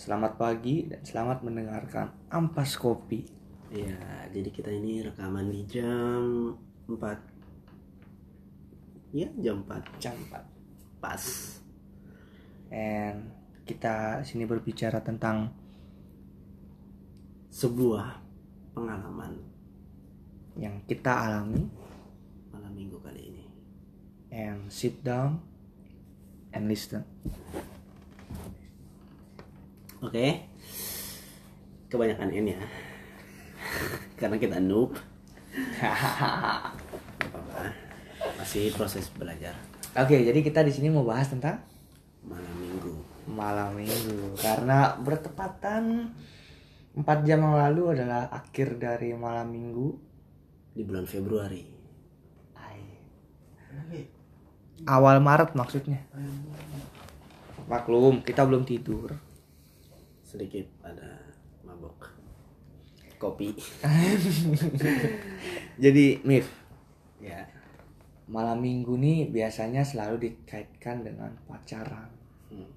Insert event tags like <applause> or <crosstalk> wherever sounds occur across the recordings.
Selamat pagi dan selamat mendengarkan Ampas Kopi. Iya, jadi kita ini rekaman di jam 4 Iya, jam 4 Jam 4. Pas And kita sini berbicara tentang Sebuah pengalaman yang kita alami malam minggu kali ini and sit down and listen. Oke. Kebanyakan N ya. <laughs> Karena kita noob. <laughs> Apa-apa. Masih proses belajar. Oke, jadi kita di sini mau bahas tentang Malam minggu. Malam minggu. Karena bertepatan 4 jam yang lalu adalah akhir dari malam minggu. Di bulan Februari. Ai. Awal Maret maksudnya. Maklum, kita belum tidur. Sedikit ada mabok. Kopi. <laughs> Jadi, Mif, Ya. Malam minggu nih biasanya selalu dikaitkan dengan pacaran. hmm.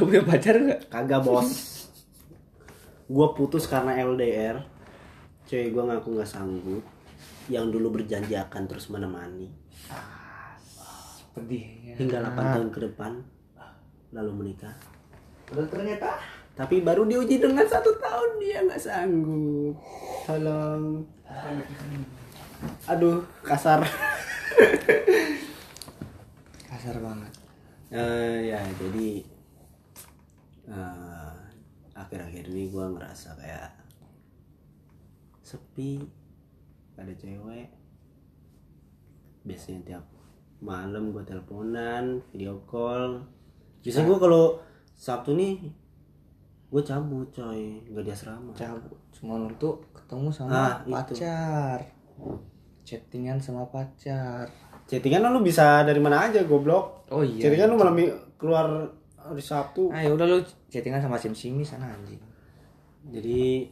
Lo punya pacar gak? Kagak bos. Gue putus karena LDR Cewek gue ngaku gak sanggup. Yang dulu berjanji akan terus menemani. Pedih. Hingga 8 tahun ke depan Lalu menikah Ternyata Tapi baru diuji dengan satu tahun dia gak sanggup. Tolong. Aduh kasar. <laughs> Kasar banget. Eh, Ya jadi eh, Akhir-akhir ini gue ngerasa kayak Sepi Gak ada cewek. Biasanya tiap malam gue teleponan Video call. Biasanya gue kalau Sabtu nih Gue cabut coy Gak di asrama Cabut cuma untuk ketemu sama Ah, itu. pacar. Chattingan sama pacar. Chattingan lu bisa dari mana aja goblok Oh iya. Chattingan lu malam keluar hari Sabtu Ah ya udah lu chattingan sama Sim Simi sana anjing. Jadi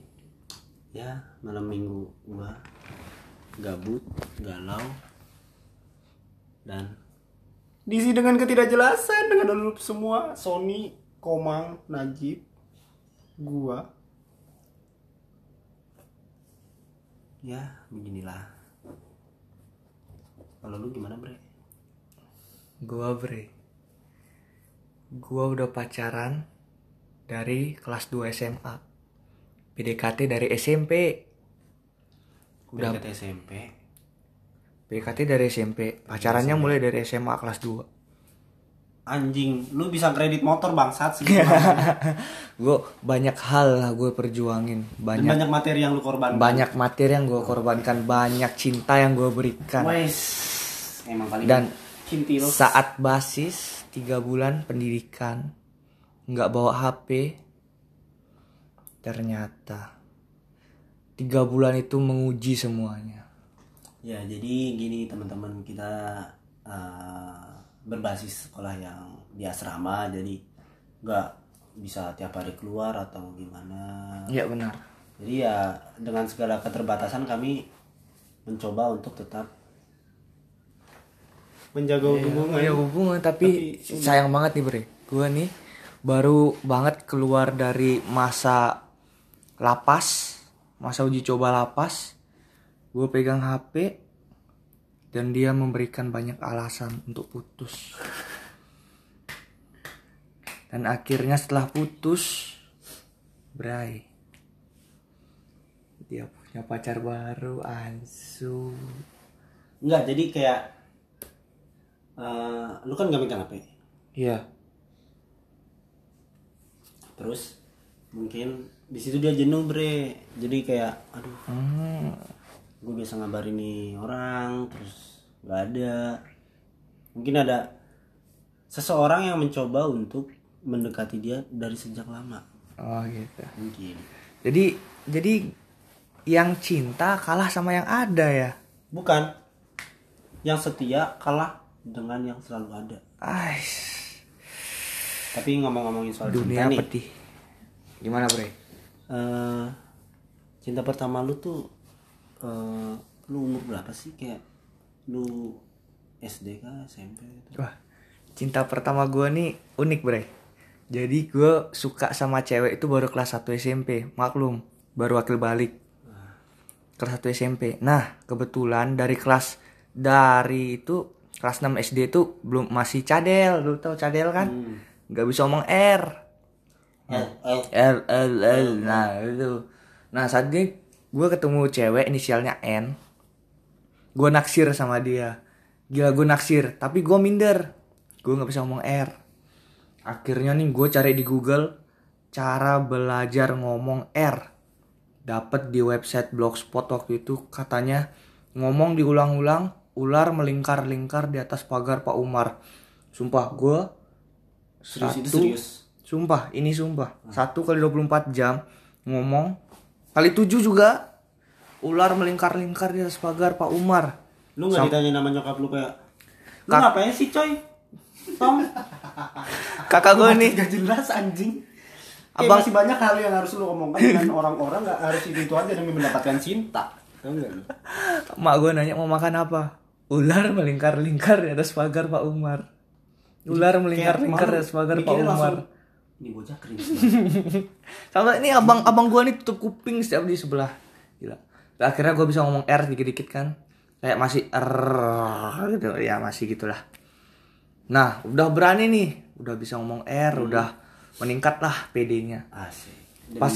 ya malam minggu gua gabut, galau dan diisi dengan ketidakjelasan dengan dulu semua Sony, Komang, Najib, gua. Ya, beginilah. Kalau lu gimana, Bre? Gua bre. Gua udah pacaran dari kelas 2 SMA. PDKT dari SMP. Udah ke SMP. PDKT dari SMP. Pacarannya mulai dari SMA kelas 2. Anjing, lu bisa kredit motor bangsat sih. <laughs> Gue banyak hal lah gue perjuangin. Dan Banyak banyak materi yang lu korbankan. banyak materi yang gue korbankan. Banyak cinta yang gue berikan. Wes, emang paling Dan cinti lo. Saat basis tiga bulan pendidikan nggak bawa HP ternyata tiga bulan itu menguji semuanya Ya, jadi gini teman-teman kita eh, berbasis sekolah yang di asrama, jadi nggak bisa tiap hari keluar atau gimana. ya benar Jadi ya dengan segala keterbatasan kami mencoba untuk tetap menjaga hubungan. ya hubungan tapi, sayang banget nih bre gue nih baru banget keluar dari masa lapas masa uji coba lapas gue pegang HP dan dia memberikan banyak alasan untuk putus dan akhirnya setelah putus Bray dia punya pacar baru Ansu Enggak, jadi kayak eh, lu kan gak megang HP. iya Terus mungkin di situ dia jenuh bre. Jadi kayak aduh hmm. Gue biasa ngabarin nih orang terus nggak ada. Mungkin ada seseorang yang mencoba untuk mendekati dia dari sejak lama. Oh gitu. Mungkin. Jadi jadi yang cinta kalah sama yang ada ya. bukan. Yang setia kalah dengan yang selalu ada. Ais, tapi ngomong-ngomongin soal dunia cinta nih. Gimana, Bre? eh, cinta pertama lu tuh eh, lu umur berapa sih kayak lu SD kah SMP gitu Wah, cinta pertama gua nih unik, Bre. Jadi gue suka sama cewek itu baru kelas 1 SMP, maklum, baru wakil balik. Kelas 1 SMP. Nah, kebetulan dari kelas dari itu kelas 6 SD itu belum masih cadel, lu tau cadel kan? Nggak bisa ngomong R. L L L L L nah itu nah saat ini gue ketemu cewek inisialnya N gue naksir sama dia gila gue naksir tapi gue minder gue nggak bisa ngomong R akhirnya nih gue cari di Google cara belajar ngomong R dapat di website blogspot waktu itu katanya ngomong diulang-ulang ular melingkar-lingkar di atas pagar Pak Umar sumpah gue serius itu Satu. serius Sumpah, ini sumpah. Satu kali 24 jam ngomong. Kali tujuh juga. Ular melingkar-lingkar di atas pagar Pak Umar. lu nggak ditanya nama nyokap lu kayak lu ngapain sih coy Tom <laughs> Kakak gue nih. gak jelas anjing Kayak Abang- masih banyak hal yang harus lu omongkan dengan orang-orang nggak harus itu itu aja demi mendapatkan cinta Tahu nggak lu? <laughs> Mak gue nanya mau makan apa? Ular melingkar-lingkar di atas pagar Pak Umar. Ular melingkar-lingkar di atas pagar Pak Umar. Ini bocah keren <laughs> Sama ini abang abang gue nih tutup kuping setiap di sebelah. Gila. Nah, akhirnya gue bisa ngomong R dikit-dikit kan. Kayak masih R gitu ya masih gitulah. Nah, udah berani nih. Udah bisa ngomong R, udah meningkat lah PD-nya. Pas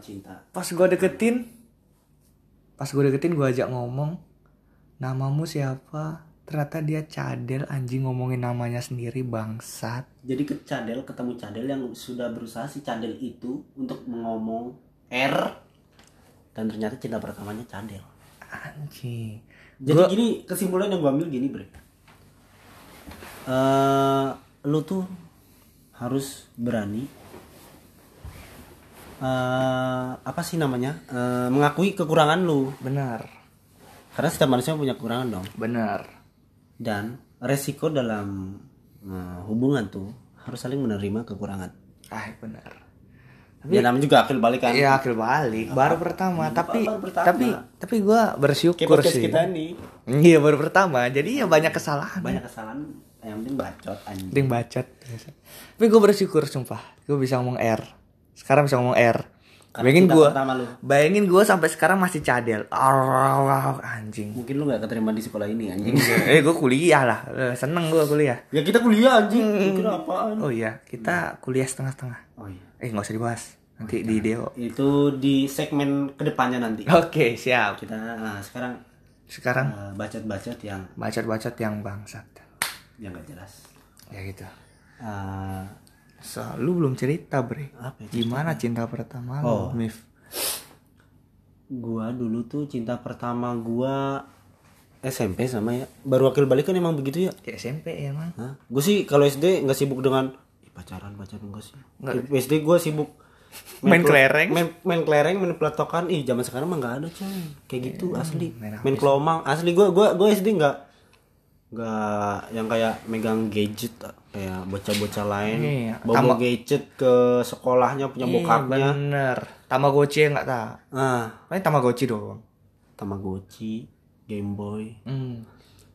cinta Pas gue deketin, pas gue deketin gue ajak ngomong, namamu siapa? Ternyata dia cadel anjing ngomongin namanya sendiri bangsat. jadi ke cadel ketemu cadel yang sudah berusaha si cadel itu untuk ngomong R dan ternyata cinta pertamanya cadel Anjing. jadi Gua- gini kesimpulan yang gue ambil gini bre Eh, lu tuh harus berani eh apa sih namanya Eh, mengakui kekurangan lu Benar, karena setiap manusia punya kekurangan dong benar. Dan resiko dalam eh, hubungan tuh harus saling menerima kekurangan Ah, benar. ya namanya juga akil balik kan Iya, akhir balik. Baru pertama, tapi baru pertama. tapi tapi gue bersyukur sih. kita nih Iya, baru pertama. Jadi ya banyak kesalahan. banyak kesalahan yang penting bacot anjing Penting bacot. Tapi gue bersyukur sumpah. Gue bisa ngomong R. Sekarang bisa ngomong R. Karena bayangin gue, bayangin gue sampai sekarang masih cadel. Arr, anjing. mungkin lu nggak keterima di sekolah ini anjing eh gue kuliah lah, seneng gue kuliah. ya kita kuliah anjing Lu kira apaan Oh iya, kita kuliah setengah-setengah. oh iya Eh nggak usah dibahas. Nanti di deo. itu di segmen ke depannya nanti Oke siap. kita nah, sekarang Sekarang eh, bacot-bacot yang bacot-bacot yang bangsat. yang gak jelas Ya gitu. Eh, So, lu belum cerita bre. apa ya? Gimana cinta pertama Oh. lu, Mif? gua dulu tuh cinta pertama gua SMP sama ya. Baru wakil balik kan emang begitu ya? Ya SMP ya gue sih kalau SD nggak sibuk dengan pacaran pacaran enggak sih. SD gue sibuk. <laughs> Main pla- kelereng. main, main kelereng main pelatokan ih zaman sekarang mah nggak ada coy kayak gitu asli. main main, kelomang. Asli gue gua gue SD nggak nggak yang kayak megang gadget kayak bocah-bocah lain Iya, bawa gadget ke sekolahnya punya bokapnya Iya, bener. Tamagotchi nggak tak? ah Paling Tamagotchi doang. Tamagotchi Game Boy Hmm.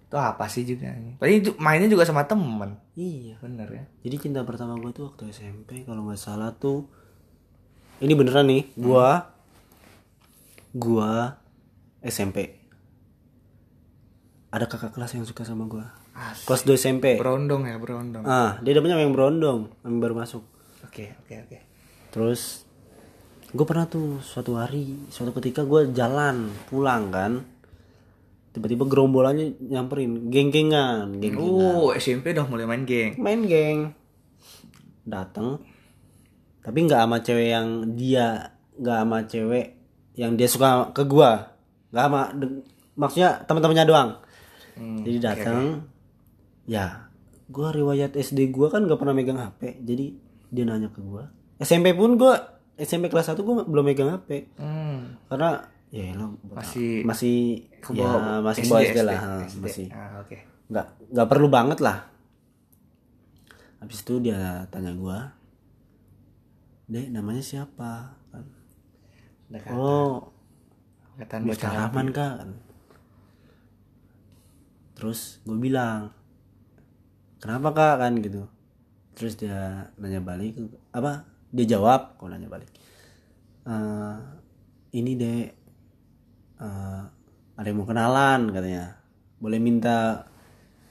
Itu apa sih juga? Paling itu mainnya juga sama temen. iya Bener ya. Jadi cinta pertama gue tuh waktu SMP kalau nggak salah tuh ini beneran nih gua gua SMP ada kakak kelas yang suka sama gua Asik. kelas 2 SMP Berondong ya, berondong. ah dia namanya yang berondong yang baru masuk Oke, oke, oke. terus gue pernah tuh suatu hari suatu ketika gua jalan pulang kan tiba-tiba gerombolannya nyamperin geng-gengan geng-gengan Oh, SMP udah mulai main geng. main geng datang tapi nggak sama cewek yang dia nggak sama cewek yang dia suka ke gua nggak sama maksudnya teman-temannya doang jadi datang ya gua riwayat SD gua kan nggak pernah megang HP jadi dia nanya ke gua. SMP pun gua SMP kelas 1 gua belum megang HP Hmm. karena ya elah, Masih masih ya, masih SD, bawah SD, SD, lah SD. masih. Ah, oke. nggak nggak perlu banget lah. Habis itu dia tanya gua dek namanya siapa? Kan. Oh Dekatan Miftah Rahman kak. Kan terus gue bilang kenapa kak? kan gitu. Terus dia nanya balik apa? Dia jawab kok nanya balik? "Eh, ini deh eh, ada yang mau kenalan katanya. Boleh minta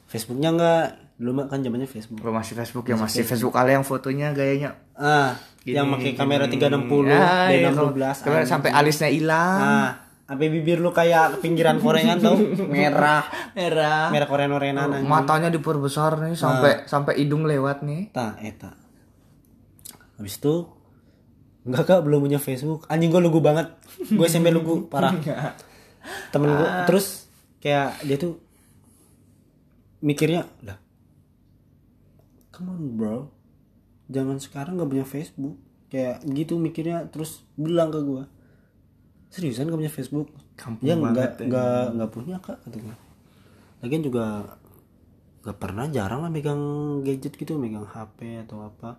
Facebooknya nggak? Dulu mah kan zamannya Facebook. Belum masih Facebook ya masih Facebook. Kali yang fotonya gayanya? Ah yang pakai kamera 360 Ya, D iya, 16 kamera sampai alisnya hilang. Ah sampai bibir lu kayak pinggiran korengan tau. <laughs> Merah. Merah. Merah koren korenan matanya diperbesar nih sampai sampai hidung lewat nih. Ta eta habis itu enggak kak belum punya Facebook. Anjing gue lugu banget. Gue SMP lugu <laughs> parah. Temen gue terus kayak dia tuh mikirnya lah come on bro. Jangan sekarang nggak punya Facebook. Kayak gitu mikirnya terus bilang ke gue seriusan gak punya Facebook? Kampung ya banget nggak nggak nggak punya kak kata gue lagian juga nggak pernah jarang lah megang gadget gitu megang HP atau apa.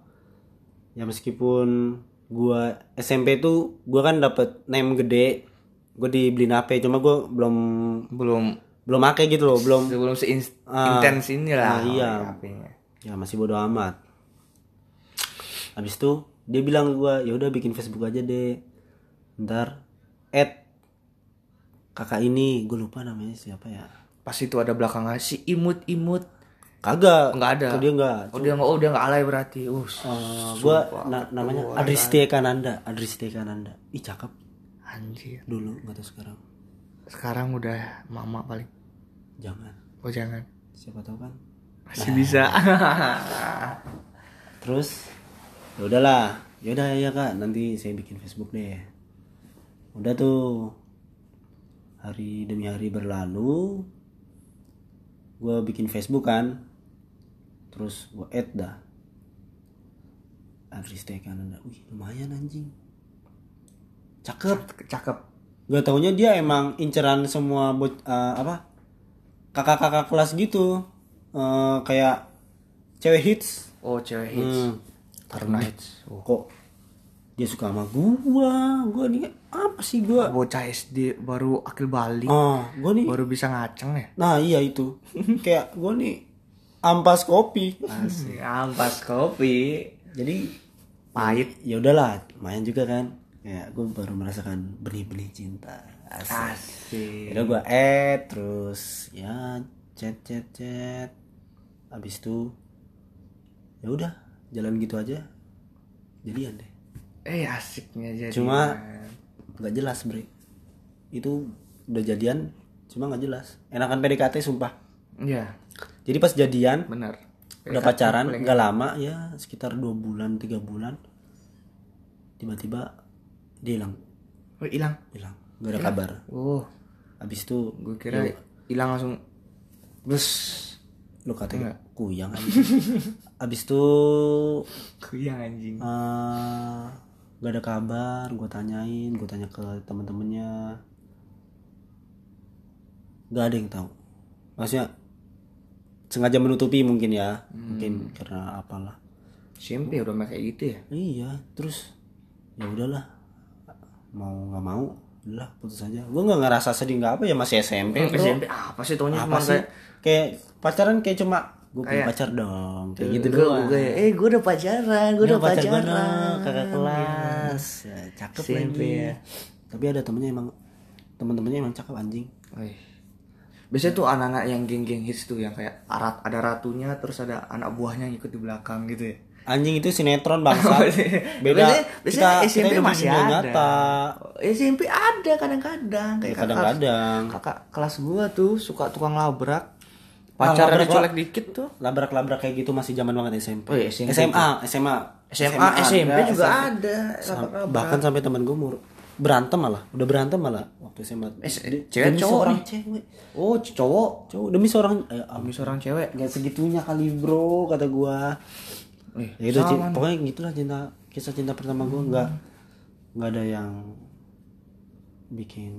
Ya meskipun gua SMP tuh gua kan dapet name gede gue dibeliin HP cuma gua belum belum. Belum make gitu loh belum belum Ah. seintens ini lah Ah, iya. HP-nya. ya masih bodo amat. Habis itu dia bilang gua ya udah bikin Facebook aja deh. Ntar add kakak ini gue lupa namanya siapa ya. Pas itu ada belakangnya si imut imut. Kagak. Nggak ada. Dia enggak oh dia nggak oh dia nggak alay berarti. Uh Eh, gua na- namanya Adri Kananda Adri Kananda. Ih cakep. Anjir. Dulu nggak tahu sekarang. Sekarang udah mama paling. Jangan. Oh jangan. Siapa tahu kan? Masih bisa. <laughs> Terus ya udahlah. Ya udah ya kak. Nanti saya bikin Facebook deh udah tuh. Hari demi hari berlalu. Gue bikin Facebook kan. Terus gue add dah. Adri Kananda wih lumayan anjing. Cakep cakep. Gak taunya dia emang inceran semua bot, eh, apa kakak-kakak kelas gitu. Eh, kayak cewek hits. Oh cewek hits. Hmm. Hits. Oh. kok dia suka sama gua? Gua nih apa sih gua? Bocah SD baru akil balik. Oh gua nih baru bisa ngaceng ya? Nah iya itu. <laughs> Kayak gua nih ampas kopi. Asik, ampas kopi. Jadi pahit. ya udahlah lumayan juga kan. Kayak gua baru merasakan benih-benih cinta. Asik. Asik. Udah gue add terus ya chat chat chat. Habis itu ya udah jalan gitu aja. Jadian deh. Eh asiknya jadi cuma nggak jelas bre. Itu udah jadian cuma nggak jelas. Enakan PDKT sumpah. Iya. Jadi pas jadian benar. udah pacaran nggak lama ya sekitar dua bulan tiga bulan tiba-tiba dia hilang. Oh hilang? Hilang. Nggak ada kabar. Oh. Habis itu gue kira hilang langsung bus. Lu katanya kuyang <laughs> anjing. abis itu kuyang anjing. eh gak ada kabar gue tanyain gue tanya ke teman-temannya gak ada yang tahu. Maksudnya sengaja menutupi mungkin ya mungkin karena apalah. SMP udah kayak gitu ya? Iya terus ya udahlah. Mau nggak mau udahlah putus aja. Gue nggak ngerasa sedih nggak apa ya masih SMP bro. SMP apa sih taunya? Apa sih? Kayak kayak pacaran kayak cuma gue punya pacar dong kayak gitu gue doang. gue eh gue udah pacaran gue udah pacar pacaran. dong, kakak kelas ya, cakep SMP lagi ya. tapi ada temennya emang teman-temannya emang cakep anjing. Wih. biasanya tuh anak-anak yang geng-geng hits tuh yang kayak arat ada ratunya terus ada anak buahnya yang ikut di belakang gitu ya. Anjing itu sinetron <laughs> bangsa beda. biasanya, biasanya kita, SMP kita masih ada. nyata. SMP ada kadang-kadang. Kayak Ya, kadang-kadang. kakak, kakak kelas gua tuh suka tukang labrak pacar ada labrak, colek dikit tuh. Labrak-labrak kayak gitu masih zaman banget SMP, Oh iya, SMP. SMA SMA SMA, SMP juga. SMP. ada labrak-labrak. bahkan sampai teman gue mur berantem malah udah berantem malah waktu SMA Eh, Demi cewek cowok seorang nih? cewek. Oh cowok. Cowok demi seorang eh, Ami seorang cewek. nggak segitunya kali bro kata gua. Eh, ya cinta, pokoknya gitulah cinta kisah cinta pertama gua. Nggak nggak ada yang bikin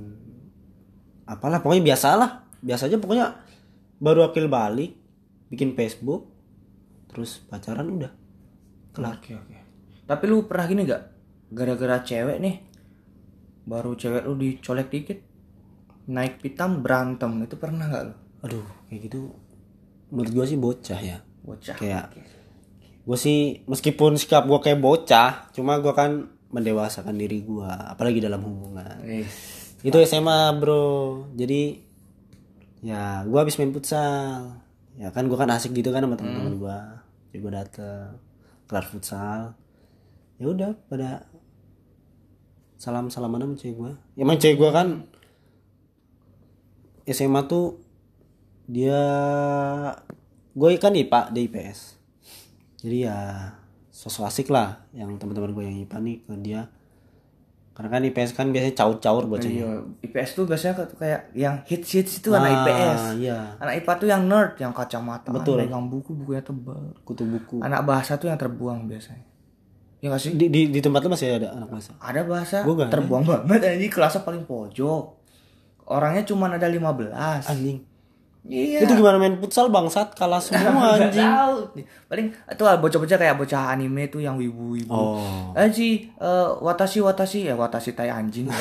apalah pokoknya biasalah. Biasa aja pokoknya baru akil balik bikin Facebook terus pacaran udah kelar Oke oke. Tapi lu pernah gini gak? Gara-gara cewek nih, baru cewek lu dicolek dikit, naik pitam berantem itu pernah gak lu? aduh kayak gitu menurut gua sih bocah ya Bocah. kayak gue sih meskipun sikap gue kayak bocah cuma gue kan mendewasakan diri gue apalagi dalam hubungan itu SMA bro jadi ya gue habis main futsal. Ya kan gue kan asik gitu kan sama teman-teman gue jadi gue dateng kelar futsal. Ya udah pada salam salaman sama cewek gue ya emang cewek gue kan SMA tuh dia gue kan IPA di IPS jadi ya sosok asik lah yang teman-teman gue yang IPA nih ke dia karena kan IPS kan biasanya caur-caur bocahnya Iya, IPS tuh biasanya kayak- yang hits hits itu anak IPS. Ah, iya Anak IPA tuh yang nerd, yang kacamata, Betul. megang buku bukunya tebal. kutu buku Anak bahasa tuh yang terbuang biasanya. Ya gak sih? di, di, di tempat lu masih ada anak bahasa Ada bahasa Gua ada. terbuang banget anjing kelasnya paling pojok. Orangnya cuma ada 15. anjing Iya. itu gimana main futsal bangsat? Kalah semua <laughs> anjing. tahu. Paling itu bocah-bocah kayak bocah anime tuh yang wibu-wibu. oh. Aji, eh, watashi watashi. Ya watashi tai anjing. <laughs>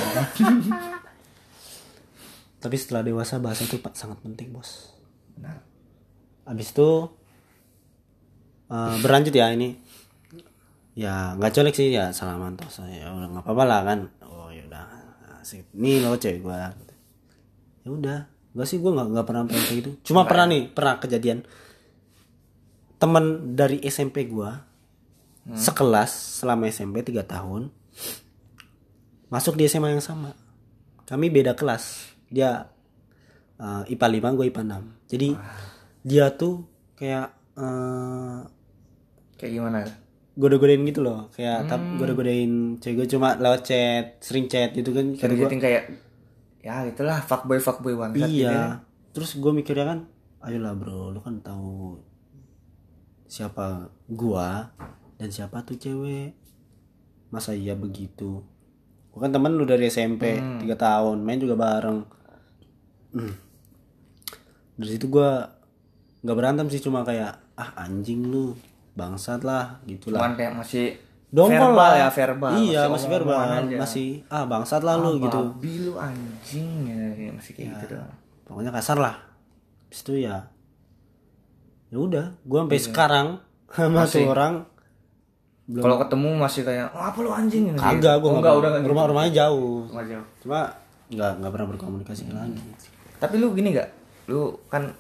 tapi setelah dewasa bahasa itu sangat penting bos. Nah, abis itu eh, berlanjut ya ini. Ya nggak colek sih ya salaman toh saya udah nggak apa-apa lah kan. Oh ya udah. Asik. Nih lo cewek gua. Ya udah gak sih gua nggak nggak pernah pernah kayak gitu. Cuma pernah nih pernah kejadian. Teman dari SMP gua sekelas selama SMP 3 tahun masuk di SMA yang sama. Kami beda kelas. Dia eh, IPA 5 gue IPA 6 jadi dia tuh kayak eh, kayak gimana? goda-godain gitu loh. Kayak tap goda-godain cewek gue cuma lewat chat sering chat gitu kan. Kata gua, gitu kayak ya itulah fuckboy fuckboy bangsat gitu ya. iya terus gue mikirnya kan ayolah bro lu kan tahu siapa gua dan siapa tuh cewek. Masa iya begitu? Gua kan temen lu dari SMP tiga tahun main juga bareng. Hmm. dari situ gua nggak berantem sih cuma kayak ah anjing lu bangsat lah gitulah. Cuman kayak masih dongkol verbal lah ya verbal. iya masih, verbal aja. masih ah bangsat lah lu gitu Babi lu anjing ya, ya, masih kayak gitu doang. pokoknya kasar lah Habis itu ya ya udah gua sampai Iya. sekarang <laughs> sama tuh orang Kalau ketemu masih kayak oh, apa lu anjing gitu. kagak gua oh, nggak enggak udah rumah rumahnya jauh Rumah jauh. cuma nggak nggak pernah berkomunikasi lagi Tapi lu gini gak? Lu kan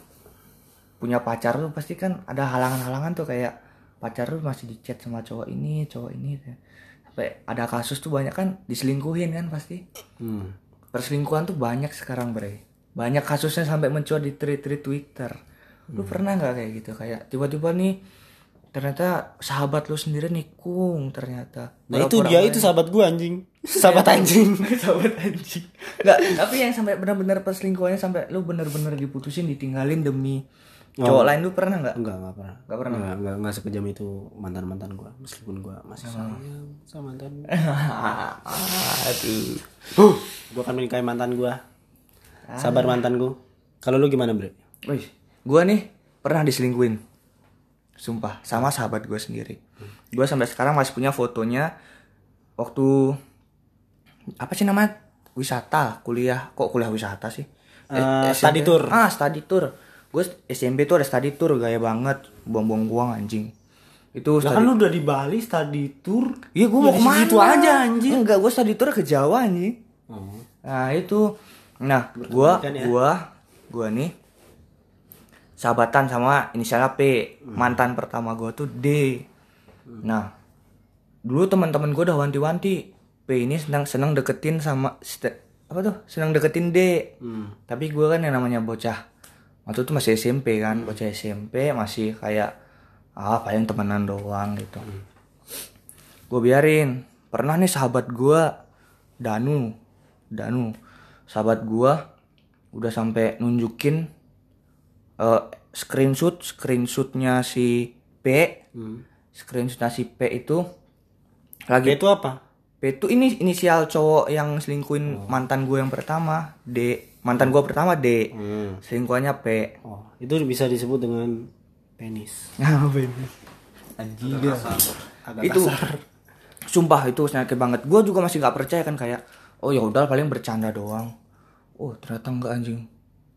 punya pacar lu pasti kan ada halangan-halangan tuh kayak pacar lu masih di chat sama cowok ini, cowok ini. gitu. Sampai ada kasus tuh banyak kan diselingkuhin kan pasti. hmm. Perselingkuhan tuh banyak sekarang bre. Banyak kasusnya sampai mencuat di tweet-tweet Twitter. Lu pernah nggak kayak gitu? Kayak tiba-tiba nih ternyata sahabat lu sendiri nikung ternyata. nah itu dia itu sahabat gua anjing <laughs> <laughs> sahabat anjing sahabat anjing. Enggak, tapi yang sampai benar-benar perselingkuhannya sampai lu benar-benar diputusin ditinggalin demi cowok lain lu pernah nggak? enggak enggak pernah Nggak pernah. enggak enggak, enggak sekejam itu mantan mantan gua meskipun gua masih sayang sama mantan <laughs> Aduh. huh gua akan menikahi mantan gua sabar mantanku kalau lu gimana bre Wih, gua nih pernah diselingkuin. Sumpah, sama sahabat gua sendiri. Gua sampai sekarang masih punya fotonya waktu apa sih namanya? Wisata, kuliah. Kok kuliah wisata sih? Eh, SMP. study tour. Ah, study tour. Gue SMP tuh ada study tour gaya banget, buang-buang buang anjing. Itu study kan lu udah di Bali study tour Iya gue mau ke mana? situ aja anjing Enggak, gue study tour ke Jawa anjing. oh. Nah itu, nah gua Berkebutuhan ya. gua gua nih sahabatan sama inisialnya P. Hmm. Mantan pertama gua tuh D. Nah dulu teman-teman gua udah wanti-wanti P ini senang senang deketin sama apa tuh senang deketin D. Hmm. Tapi gua kan yang namanya bocah waktu itu masih SMP kan, bocah SMP masih kayak ah paling temenan doang gitu. Gue biarin. Pernah nih sahabat gua Danu, Danu, sahabat gua udah sampai nunjukin eh, screenshot, screenshotnya si P, Hmm. screenshotnya si P itu P lagi itu apa P itu ini inisial cowok yang selingkuhin mantan gue yang pertama D, mantan gua pertama D, hmm. selingkuhannya P. oh itu bisa disebut dengan penis. <laughs> Ngapain? Anjing agak itu kasar. sumpah itu sakit banget. Gue juga masih nggak percaya kan kayak oh ya udah paling bercanda doang. Oh ternyata nggak anjing.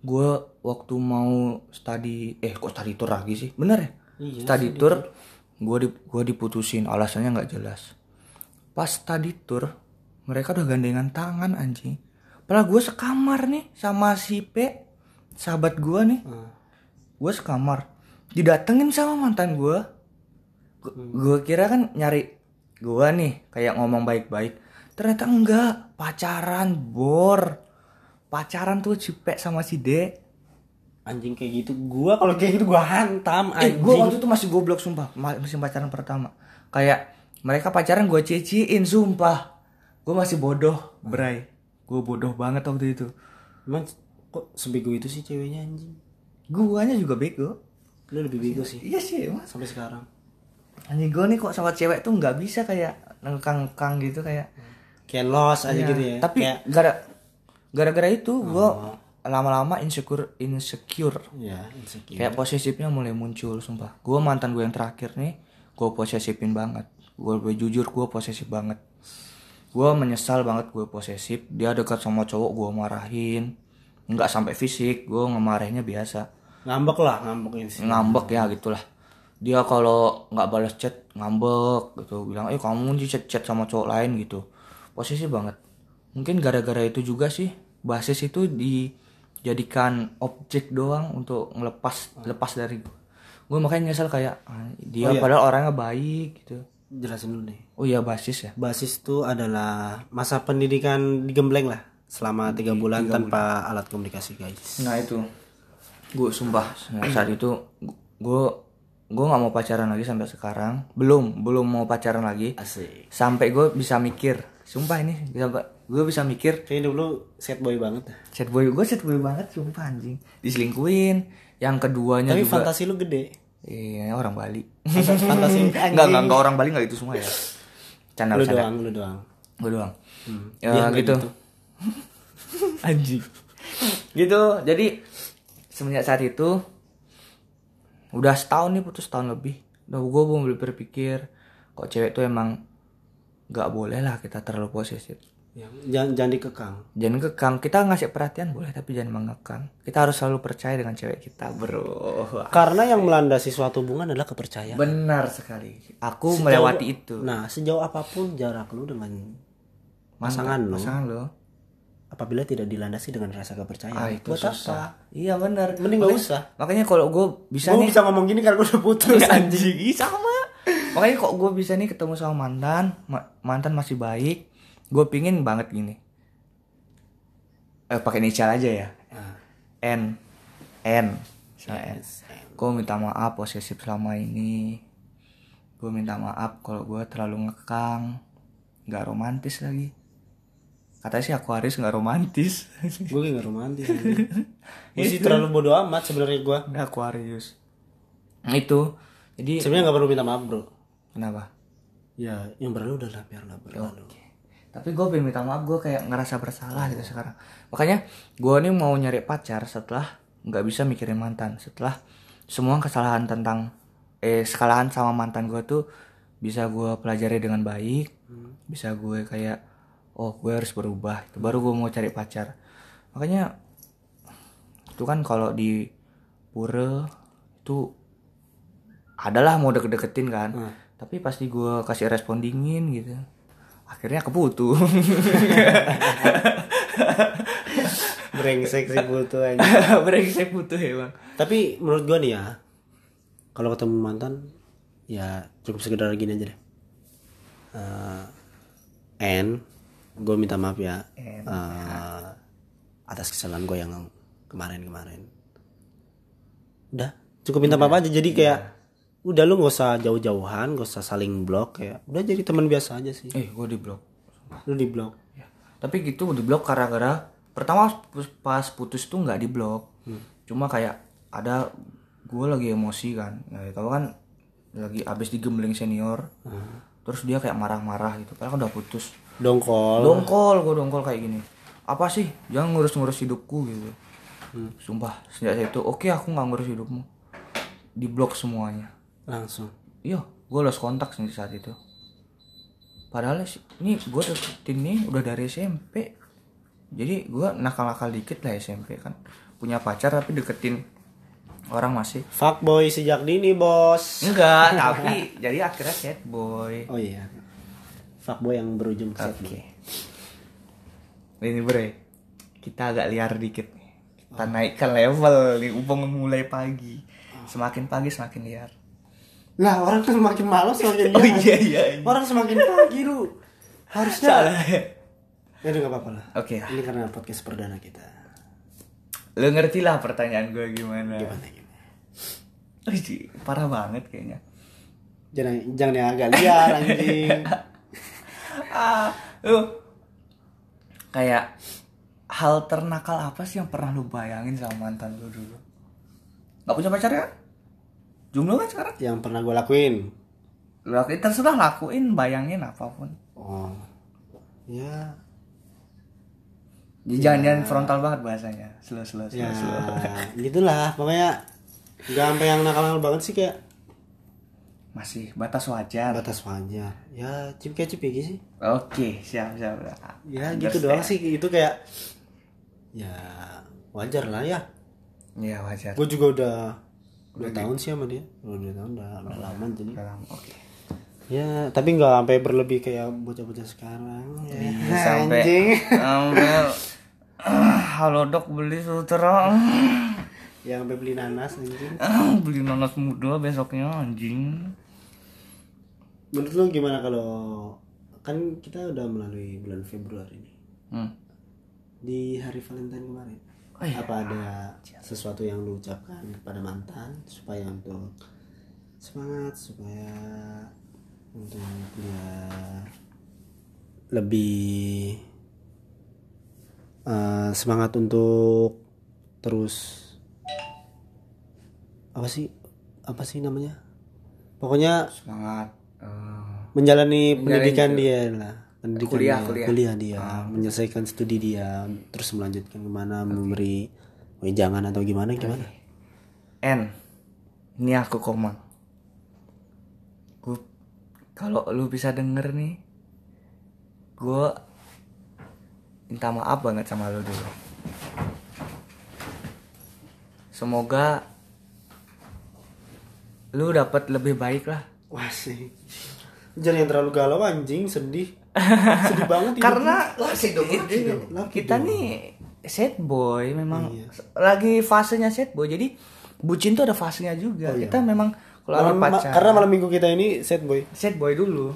Gue waktu mau study eh kok study tour lagi sih? Bener ya? Iya, study tour gue di gua diputusin. Alasannya nggak jelas. Pas tadi tur mereka udah gandengan tangan anjing padahal gue sekamar nih sama si P sahabat gue nih. Gue sekamar. Didatengin sama mantan gue gue kira kan nyari gue nih kayak ngomong baik-baik. Ternyata enggak pacaran bor. Pacaran tuh si P sama si D. Anjing kayak gitu. Gua kalau kayak gitu gua hantam Eh, anjing. gue waktu itu masih goblok sumpah, Ma- masih pacaran pertama. Kayak mereka pacaran gue ciciin sumpah. Gue masih bodoh, bray. Gue bodoh banget waktu itu. emang kok sebego itu sih ceweknya anjing Guanya juga bego. lu lebih bego sih Iya sih, mas. sampai sekarang Anjing gue nih kok sama cewek tuh nggak bisa kayak ngekang-ngekang gitu kayak. kayak los aja Iya. gitu ya Tapi kayak gara gara-gara itu gue lama-lama insecure insecure. ya insecure Kayak posesifnya mulai muncul sumpah. Gue mantan gue yang terakhir nih, gue posesifin banget. Gue jujur gue posesif banget. Gue menyesal banget gue posesif. Dia dekat sama cowok gue marahin. Nggak sampai fisik, gue ngemarahinnya biasa. ngambek lah ngambekin sih Ngambek ya gitulah. Dia kalau nggak balas chat ngambek gitu, bilang eh kamu di chat chat sama cowok lain gitu. Posesif banget. Mungkin gara-gara itu juga sih basis itu dijadikan objek doang untuk ngelepas lepas dari gue. Gue makanya nyesel kayak ah, dia padahal orangnya baik gitu. Jelasin dulu nih. Oh iya basis ya. basis itu adalah masa pendidikan digembleng lah selama tiga bulan tanpa alat komunikasi guys. Nah itu. Gue sumpah saat itu gue gue nggak mau pacaran lagi sampai sekarang. Belum belum mau pacaran lagi. Asik. Sampai gue bisa mikir sumpah ini bisa gue bisa mikir kayaknya dulu set boy banget set boy gue set boy banget sumpah anjing. Diselingkuin yang keduanya tapi juga fantasi lu gede iya orang Bali. <laughs> Fantasi. Enggak enggak enggak orang Bali enggak itu semua ya. Canda lu canda. doang lu doang. Gue doang. Dia ya nggak gitu, gitu. <laughs> anjing. Gitu jadi semenjak saat itu udah setahun nih putus setahun lebih. Udah gue belum berpikir kok cewek tuh emang nggak boleh lah kita terlalu posesif Ya, jangan jangan dikekang. Jangan kekang kita ngasih perhatian boleh tapi jangan mengekang. Kita harus selalu percaya dengan cewek kita bro. Karena yang melandasi suatu hubungan adalah kepercayaan. Benar sekali. Aku melewati itu. Nah sejauh apa pun jarak lu dengan pasangan lu pasangan lo apabila tidak dilandasi dengan rasa kepercayaan. Ah itu buat susah. iya benar. Mending gak usah. makanya kalau gue bisa gue nih bisa ngomong gini karena gue udah putus anjing. Ih, <laughs> sama. Makanya kok gue bisa nih ketemu sama mantan ma- mantan masih baik gue pingin banget gini. Eh pakai inisial aja ya. N. N. Misalnya N. Gue minta maaf posesif selama ini. Gue minta maaf kalau gue terlalu ngekang. Nggak romantis lagi. Katanya sih Aquarius nggak romantis. <laughs> Gue gak romantis <laughs> gue sih terlalu bodo amat sebenarnya gue Aquarius itu. Jadi sebenarnya gak perlu minta maaf bro. Kenapa? Ya yang berlalu udah lah biarlah berlalu tapi gue pengen minta maaf gue kayak ngerasa bersalah gitu sekarang. Makanya gue nih mau nyari pacar setelah nggak bisa mikirin mantan setelah semua kesalahan tentang eh kesalahan sama mantan gue tuh bisa gue pelajari dengan baik bisa gue kayak oh gue harus berubah itu baru gue mau cari pacar. Makanya itu kan kalau di pura itu adalah mau deket-deketin kan. Tapi pasti gue kasih respon dingin gitu akhirnya keputu. <laughs> Brengsek sih butuh aja <laughs> brengsek putu ya bang tapi menurut gue nih ya kalau ketemu mantan ya cukup sekedar gini aja deh. Eh, N gue minta maaf ya. Eh, atas kesalahan gue yang kemarin-kemarin. Udah cukup minta maaf aja. Jadi kayak udah lu nggak usah jauh-jauhan gak usah saling blok kayak udah jadi teman biasa aja sih. Eh gue di blok. Lu di blok. Ya. tapi gitu di blok gara-gara pertama pas putus tuh nggak di blok. Cuma kayak ada gue lagi emosi kan. Nah, tau kan lagi abis digembleng senior. Terus dia kayak marah-marah gitu. Padahal kan udah putus. Dongkol. Dongkol gue dongkol kayak gini. Apa sih? Jangan ngurus-ngurus hidupku gitu. Sumpah sejak saat itu oke aku nggak ngurus hidupmu. Di blok semuanya langsung. Iya gue lost kontak sih saat itu. Padahal sih ini gue deketin nih udah dari SMP jadi gue nakal-nakal dikit lah SMP kan. Punya pacar tapi deketin orang masih. Fuckboy sejak dini bos. Enggak <laughs> tapi jadi akhirnya sad boy oh iya. Fuckboy yang berujung ke oke. Okay. ini bre. Kita agak liar dikit nih. Kita naikkan level nih mulai pagi. Semakin pagi semakin liar lah orang tuh semakin malas semakin <laughs> oh iya iya, iya. orang semakin pagi lu harusnya salah ya. Udah gak apa-apa lah. Oke. Lah. ini karena podcast perdana kita. Lu ngerti lah pertanyaan gue gimana. Gimana gimana? Wih, parah banget kayaknya. Jangan jangan yang agak liar <laughs> anjing. Ah lu. Kayak hal ternakal apa sih yang pernah lu bayangin sama mantan lu dulu? Nggak punya pacar ya jumlah kan sekarang? Yang pernah gue lakuin. Lakuin terserah lakuin bayangin apa pun. Oh. Ya. Jangan jangan frontal banget bahasanya. Slow slow slow ya slow. <laughs> gitulah pokoknya nggak sampai yang nakal-nakal banget sih kayak masih batas wajar. Batas wajar. Ya cip kayak cip kayak sih oke siap siap. Ya gitu doang sih itu kayak ya wajar lah ya. Ya wajar. Gue juga udah dua tahun sih sama dia. Udah dua tahun udah, udah lama jadi. Dalam, oke. Ya tapi nggak sampai berlebih kayak bocah-bocah sekarang. Ya. Iya, sampai. anjing. Sampai ah, halo dok beli sutra. Ya sampai beli nanas anjing. Ah, beli nanas muda besoknya anjing. Menurut lu gimana kalau kan kita udah melalui bulan Februari nih. Hmm. di hari Valentine kemarin Oh iya. apa ada sesuatu yang lu ucapkan kepada mantan supaya untuk semangat supaya untuk dia lebih eh, semangat untuk terus apa sih apa sih namanya? Pokoknya semangat eh, menjalani pendidikan dia lah pendidikan Kuliah, dia, kuliah. kuliah dia. Menyelesaikan studi dia terus melanjutkan ke mana memberi wejangan atau gimana gimana? N. Ini aku komang gue kalau lu bisa denger nih gue minta maaf banget sama lu dulu. Semoga lu dapat lebih baik lah. Wah sih. Jangan yang terlalu galau anjing. Sedih sedih banget karena. Laki dong, laki itu- dong, laki kita dong. nih sad boy memang Iya. lagi fasenya sad boy. Jadi bucin tuh ada fasenya juga. Kita memang kalau ada Malam- ma- pacar karena malam minggu kita ini sad boy. Sad boy dulu.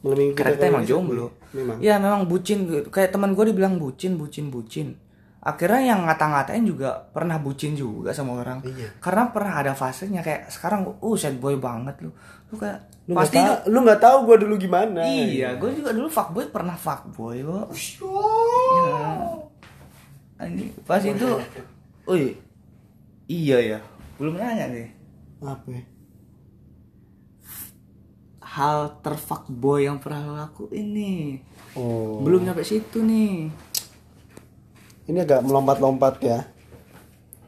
Malam minggu karena kita kita emang jomblo. Memang. Ya memang bucin. Kayak teman gue dibilang bucin bucin bucin. Akhirnya yang ngata-ngatain juga pernah bucin juga sama orang. Iya. karena pernah ada fasenya. Kayak sekarang uh sad boy banget lu. Lu kayak lu pasti tahu lu nggak tahu gue dulu gimana iya gue juga dulu fuckboy pernah fuckboy kok Anjing, pas itu, Wih, iya ya, belum nanya nih. apa ya? Hal terfuckboy yang pernah lo lakuin nih. oh Belum nyampe situ nih. ini agak melompat-lompat ya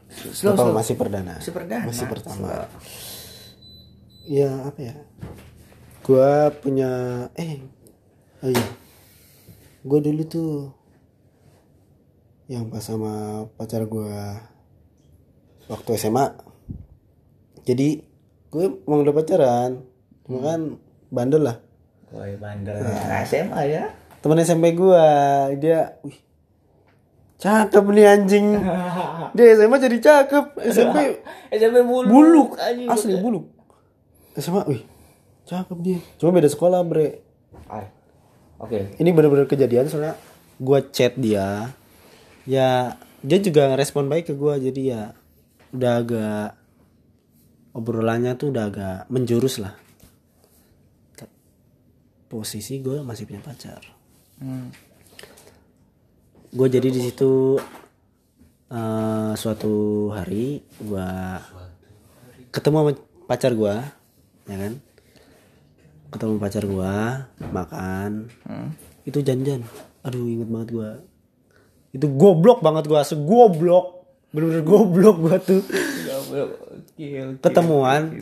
Slow, slow. masih perdana Masih perdana. masih pertama ya apa ya gua punya eh oh iya. Gue dulu tuh yang pas sama pacar gua waktu SMA jadi gue mau udah pacaran. Cuma kan bandel lah. Boy bandel. Nah, SMA ya. temen SMP gua dia wih cakep nih anjing. <laughs> Dia SMA jadi cakep. SMP SMP <laughs> bulu. buluk Anjing. asli buluk SMA wih cakep dia cuma beda sekolah bre Ay. Oke. ini bener-bener kejadian soalnya gua chat dia ya dia juga ngerespon baik ke gua jadi ya udah agak obrolannya tuh udah agak menjurus lah posisi gue masih punya pacar Hmm. gue jadi di situ eh, suatu hari gue ketemu sama pacar gue ya kan ketemu pacar gue makan Hmm. itu janjian aduh inget banget gue itu goblok banget gue segoblok bener-bener goblok gue tuh Oke, oke. ketemuan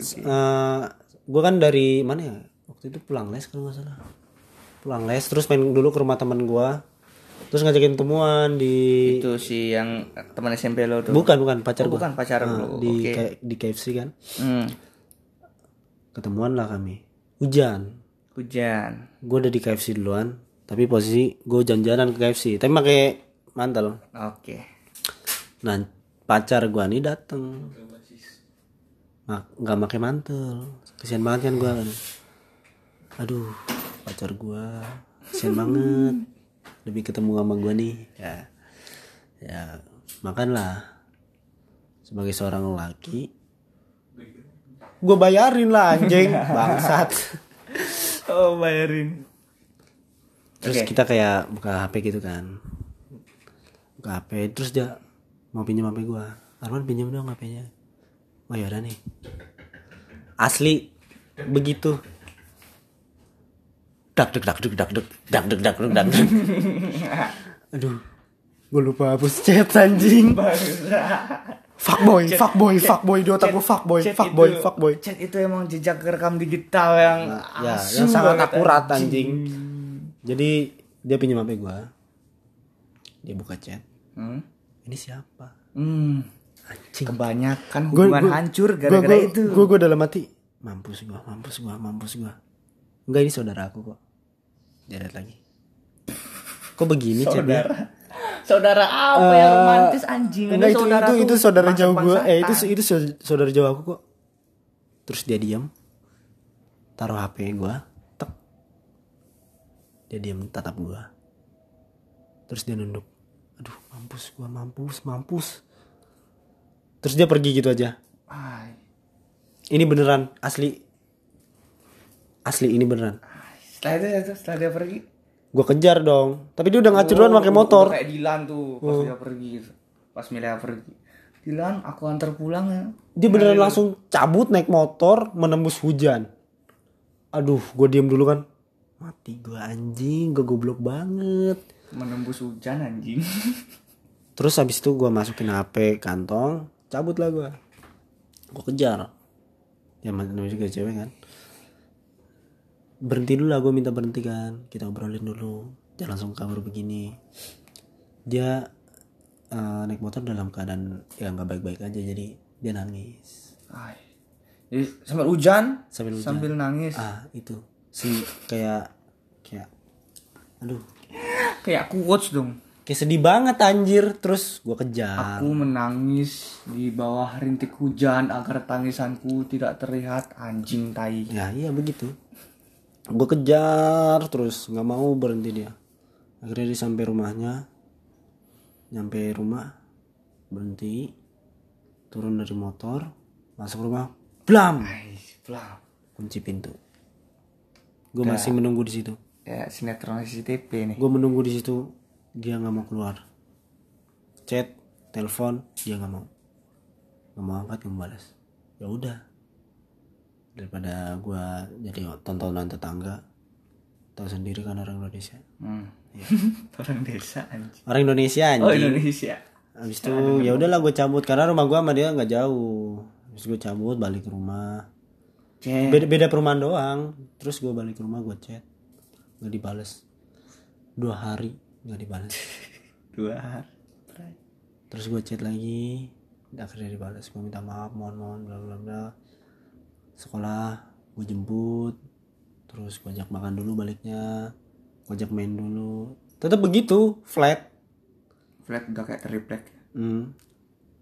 gue kan dari mana ya waktu itu pulang les kalau nggak salah pulang les terus main dulu ke rumah teman gue terus ngajakin ketemuan di Itu si yang teman SMP lo tuh. bukan bukan pacar Oh, gua bukan pacar Nah, lu. di Oke. kayak di KFC kan Hmm. ketemuan lah kami hujan. Hujan. gue udah di KFC duluan tapi posisi gue jalan-jalan ke KFC tapi pakai mantel. Oke. nah pacar gue nih dateng. Nggak pakai mantel. Kesian banget kan gue aduh pacar gue kesian banget. Lebih ketemu sama gue nih ya. Ya makanlah sebagai seorang lelaki gue bayarin lah anjing bangsat Oh, bayarin. terus kita kayak buka HP gitu kan buka HP terus dia mau pinjam HP gua Arman pinjam dong HP-nya oh yaudah nih asli begitu dak dak dak dak dak dak dak dak dak dak dak dak. aduh gue lupa hapus chat anjing fuckboy fuckboy fuckboy di otak gue fuckboy Chat fuckboy itu- fuckboy. Chat itu emang jejak rekam digital yang ya yang sangat akurat anjing. jadi dia pinjam HP gua. Dia buka chat. Hmm. ini siapa? Hmm. anjing. Kebanyakan hubungan gua- hancur gua gara-gara gua- itu. gua gua dalam hati mampus gua mampus gua mampus gua. Enggak ini saudara aku kok. Dia lihat lagi. Kok begini chatnya saudara. Saudara apa yang romantis anjing? enggak itu itu tuh itu saudara jauh gua. eh itu itu sau- saudara jauh aku kok. Terus dia diam taruh HP gua tek. Dia diam tatap gua. Terus dia nunduk. Aduh mampus gua mampus mampus. Terus dia pergi gitu aja. Ay, ini beneran asli. Asli ini beneran. Setelah itu, setelah dia pergi. Gua kejar dong. Tapi dia udah ngacu duluan pakai motor. Udah kayak Dilan tuh pas dia pergi. Pas Milea pergi. Dilan, aku antar pulang ya. dia beneran langsung cabut naik motor menembus hujan. Aduh gue diem dulu kan. Mati gue anjing. Gue goblok banget. Menembus hujan anjing. <laughs> terus habis itu gue masukin hp kantong cabut lah gue gue kejar. Ya namanya juga cewek kan berhenti dulu lah gue minta berhenti kan kita obrolin dulu jangan langsung kabur begini dia eh, naik motor dalam keadaan ya nggak baik-baik aja jadi dia nangis Ay. Jadi sambil hujan, Sambil hujan. sambil nangis. ah itu si kayak kayak aduh Kayak quotes dong. kayak sedih banget anjir terus gue kejar Aku menangis di bawah rintik hujan agar tangisanku tidak terlihat anjing tai. ya iya begitu gue kejar terus nggak mau berhenti dia. Akhirnya dia sampai rumahnya nyampe rumah berhenti turun dari motor masuk rumah blam! Pelan. kunci pintu. Gue masih menunggu di situ. Ya sinetron CCTV nih. gue menunggu di situ dia nggak mau keluar. Chat telepon dia nggak mau. Nggak mau angkat nggak balas. Ya udah daripada gue jadi tontonan tetangga tahu sendiri kan orang Indonesia. Hmm. <laughs> Orang desa anjing. orang Indonesia anjing. Oh Indonesia. habis itu ya udahlah gue cabut. Karena rumah gue sama dia nggak jauh. Habis gue cabut balik ke rumah. Cek. beda beda perumahan doang. Terus gue balik ke rumah gue chat. Nggak dibales. Dua hari nggak dibales. <laughs> Dua hari. terus gue chat lagi. Akhirnya dibalas gue minta maaf mohon mohon bla bla bla sekolah gue jemput terus gue ajak makan dulu baliknya gue ajak main dulu. Tetap begitu flat. Flat udah kayak triplek. hmm.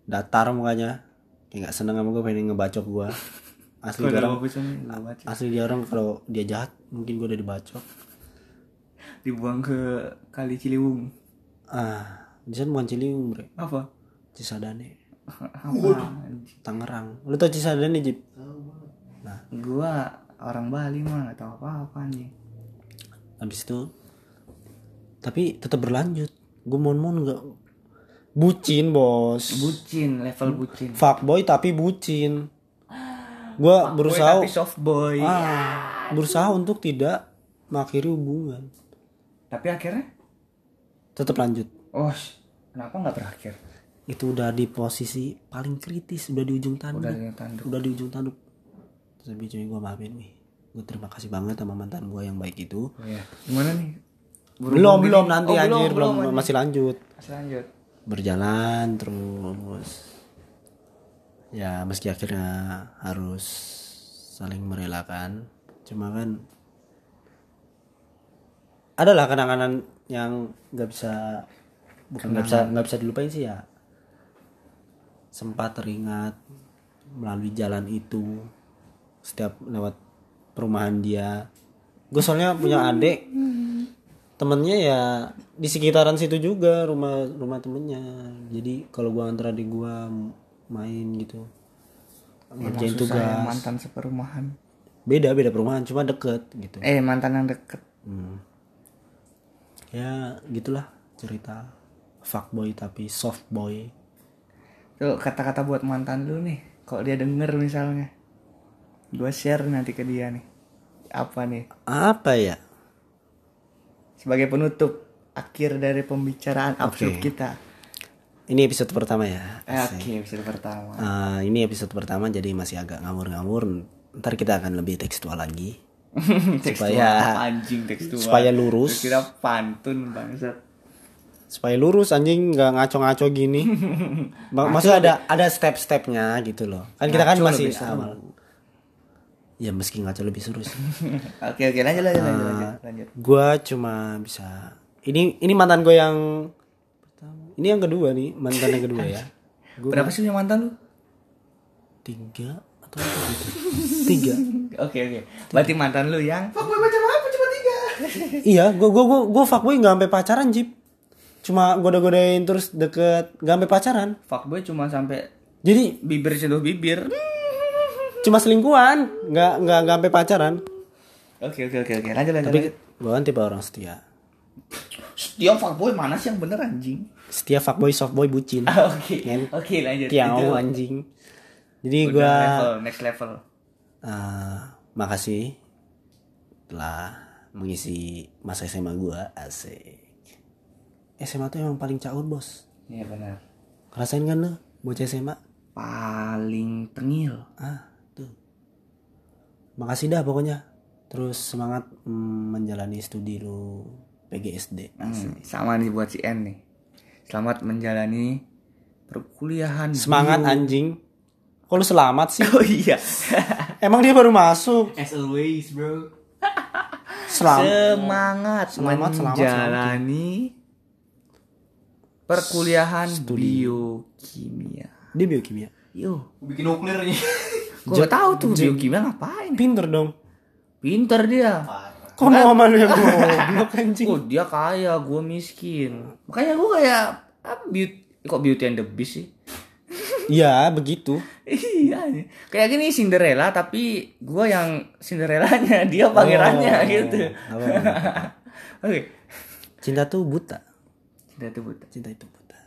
datar mukanya. Kayak nggak seneng sama gue pengen ngebacok gue <laughs> asli dia orang asli dia orang kalau dia jahat mungkin gue udah dibacok. Dibuang ke kali Ciliwung. ah di sana bukan Ciliwung bre. Apa? Cisadane. <laughs> Apa? Tangerang. Lu tau Cisadane Jip Gua orang Bali mah gak tahu apa-apa nih. habis itu tapi tetap berlanjut gue mohon mohon nggak bucin bos Bucin, level bucin. fuckboy tapi bucin gue berusaha Boy, tapi soft boy. ah, berusaha untuk tidak mengakhiri hubungan Tapi akhirnya, tetap lanjut oh, kenapa nggak berakhir? itu udah di posisi paling kritis udah di ujung tanduk Udah yang tanduk. udah di ujung tanduk terus habis cuy gue maafin wih gue terima kasih banget sama mantan gue yang baik itu. Oh ya, gimana nih? belum belum nanti Oh, belum, anjir belum, belum, masih lanjut. Masih lanjut. berjalan terus. Ya meski akhirnya harus saling merelakan. Cuma kan adalah kenangan yang nggak bisa bukan nggak bisa nggak bisa dilupain sih ya. Sempat teringat melalui jalan itu setiap lewat perumahan dia gue soalnya punya adik temennya ya di sekitaran situ juga rumah rumah temennya jadi kalau gua antar adik gua main gitu ngerjain ya, tugas mantan seperumahan. beda beda perumahan cuma deket gitu Eh mantan yang deket. Hmm. ya gitulah cerita fuckboy tapi soft boy Tuh kata-kata buat mantan lu nih. Kalau dia denger misalnya. Gua share nanti ke dia nih. Apa nih? apa ya Sebagai penutup akhir dari pembicaraan absurd Oke. kita. ini episode pertama ya Eh, Oke, episode pertama. Eh, ini episode pertama jadi masih agak ngawur-ngawur ntar kita akan lebih tekstual lagi <laughs> tekstual supaya- anjing tekstual. supaya lurus. Kira pantun bangsat. supaya lurus anjing nggak ngaco-ngaco gini Ma- <laughs> maksudnya ada ada step-stepnya gitu loh kan kita kan masih awal ya meski ngaco lebih seru sih <laughs> Oke oke lanjut lanjut lanjut lanjut. lanjut. gue cuma bisa ini ini mantan gue yang ini yang kedua nih mantan yang kedua ya gue <laughs> Berapa sih punya mantan lu? tiga atau apa gitu tiga <laughs> Oke oke. Berarti mantan lu yang Fuckboy macam apa cuma tiga? iya gue gue gue gue fuckboy nggak sampai pacaran jip cuma goda-godain terus deket nggak sampai pacaran Fuckboy cuma sampai jadi bibir sentuh bibir. Cuma selingkuhan nggak nggak nggak sampai pacaran Oke oke oke oke. Lanjut lanjut. tapi lanjut. gue kan tipe orang setia Dia fuckboy mana sih yang bener anjing? setia fuckboy softboy bucin <laughs> Ah, Oke. Ngen- Oke lanjut. tiang anjing jadi gue level next level. eh, makasih telah mengisi masa SMA gue asik SMA tuh emang paling caur bos Iya benar. rasain kan lo bocah SMA Paling tengil. ah tuh. Makasih dah pokoknya. Terus semangat mm, menjalani studi lu PGSD Hmm, sama nih buat si N nih. Selamat menjalani perkuliahan. semangat anjing. Kok lu selamat sih? <laughs> Oh iya. <laughs> emang dia baru masuk? As always, bro. selamat Semangat, Selamat, selamat, menjalani perkuliahan biokimia. dia biokimia? Yo, bikin nuklir nih <laughs> gue gak tahu tuh biokimia ngapain. pinter dong Pinter dia. kok mau sama lu yang goblok anjing Oh dia kaya, gue miskin. Makanya gue kayak apa beauty, kok Beauty and the Beast sih? iya begitu iya, kayak gini Cinderella tapi gue yang Cinderellanya, <laughs> dia pangerannya Oh, gitu. apa-apa. <laughs> Oke. cinta tuh buta Cinta itu buta. cinta itu buta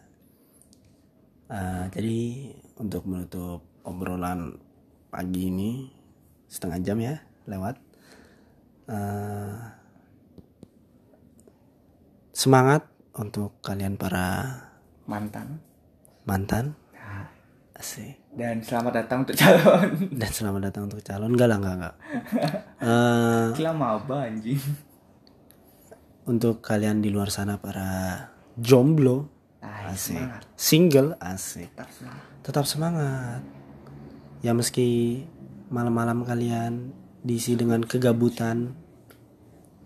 Ah, jadi untuk menutup obrolan pagi ini setengah jam ya lewat Ah, semangat untuk kalian para Mantan. mantan Nah, asik dan selamat datang untuk calon. <laughs> dan selamat datang untuk calon enggak lah enggak enggak Eh, anjing. untuk kalian di luar sana para jomblo asik semangat. single asik Tetap semangat. tetap semangat ya meski malam-malam kalian diisi dengan kegabutan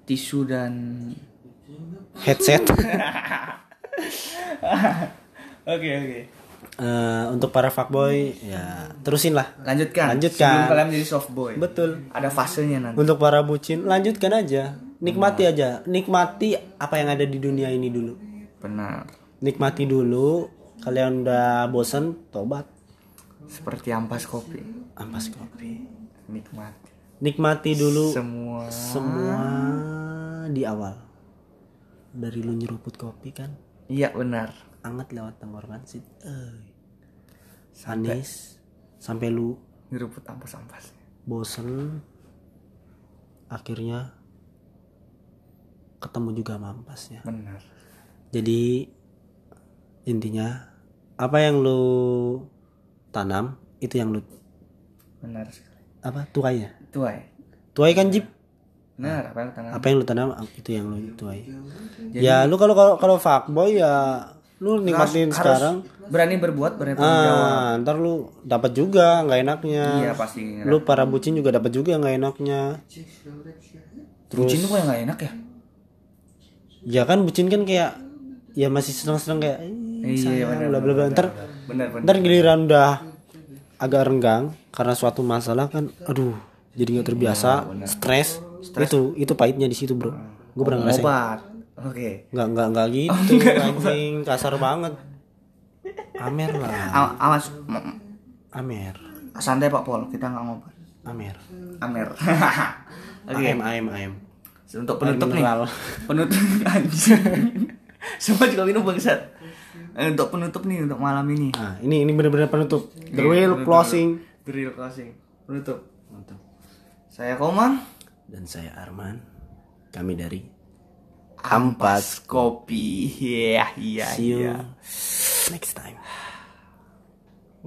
Tisu dan headset <laughs> Oke oke. Eh, untuk para fuckboy ya terusin lah Lanjutkan. Lanjutkan. Sebelum kalian menjadi soft boy. betul Ada fasenya nanti. untuk para bucin lanjutkan aja nikmati aja nikmati apa yang ada di dunia ini dulu Benar. nikmati dulu kalian udah bosen tobat Seperti ampas kopi. ampas kopi Nikmati. nikmati dulu Semua. semua di awal dari lu nyeruput kopi kan Iya benar. anget lewat tenggorokan sih eh manis sampai lu Ngeruput ampas-ampas. bosen akhirnya ketemu juga sama ampasnya Benar. jadi intinya apa yang lu tanam itu yang lu Benar sekali. apa tuai ya Tuai. tuai kan jip Benar, apa yang lu tanam? apa yang lu tanam itu yang lu tuai ya lu kalau kalau kalau fuckboy ya lu nikmatin sekarang Berani berbuat, berani bertanggung jawab. ah ntar lu dapat juga nggak enaknya Iya pasti. lu para bucin juga dapat juga nggak enaknya Bucin tuh yang gak enak ya? ya kan bucin kan kayak ya masih senang-senang kayak "Eh, Iya, sayang, bla bla bla ntar Benar, benar. ntar giliran udah agak renggang karena suatu masalah kan aduh jadi nggak terbiasa stres itu itu pahitnya di situ bro gue pernah ngerasain Obat. Oke. nggak nggak nggak gitu anjing kasar banget amer lah Awas, amer santai Pak Pol, kita nggak ngobat. amer Amer. <laughs> Oke. am am am Untuk penutup nih. Penutup anjing. <laughs> Semua juga minum bangsat. Eh, Untuk penutup nih untuk malam ini. nah ini ini benar-benar penutup the real closing The real closing. Penutup. Saya Komang. dan saya Arman kami dari Ampas kopi. Iya, iya, see you iya. next time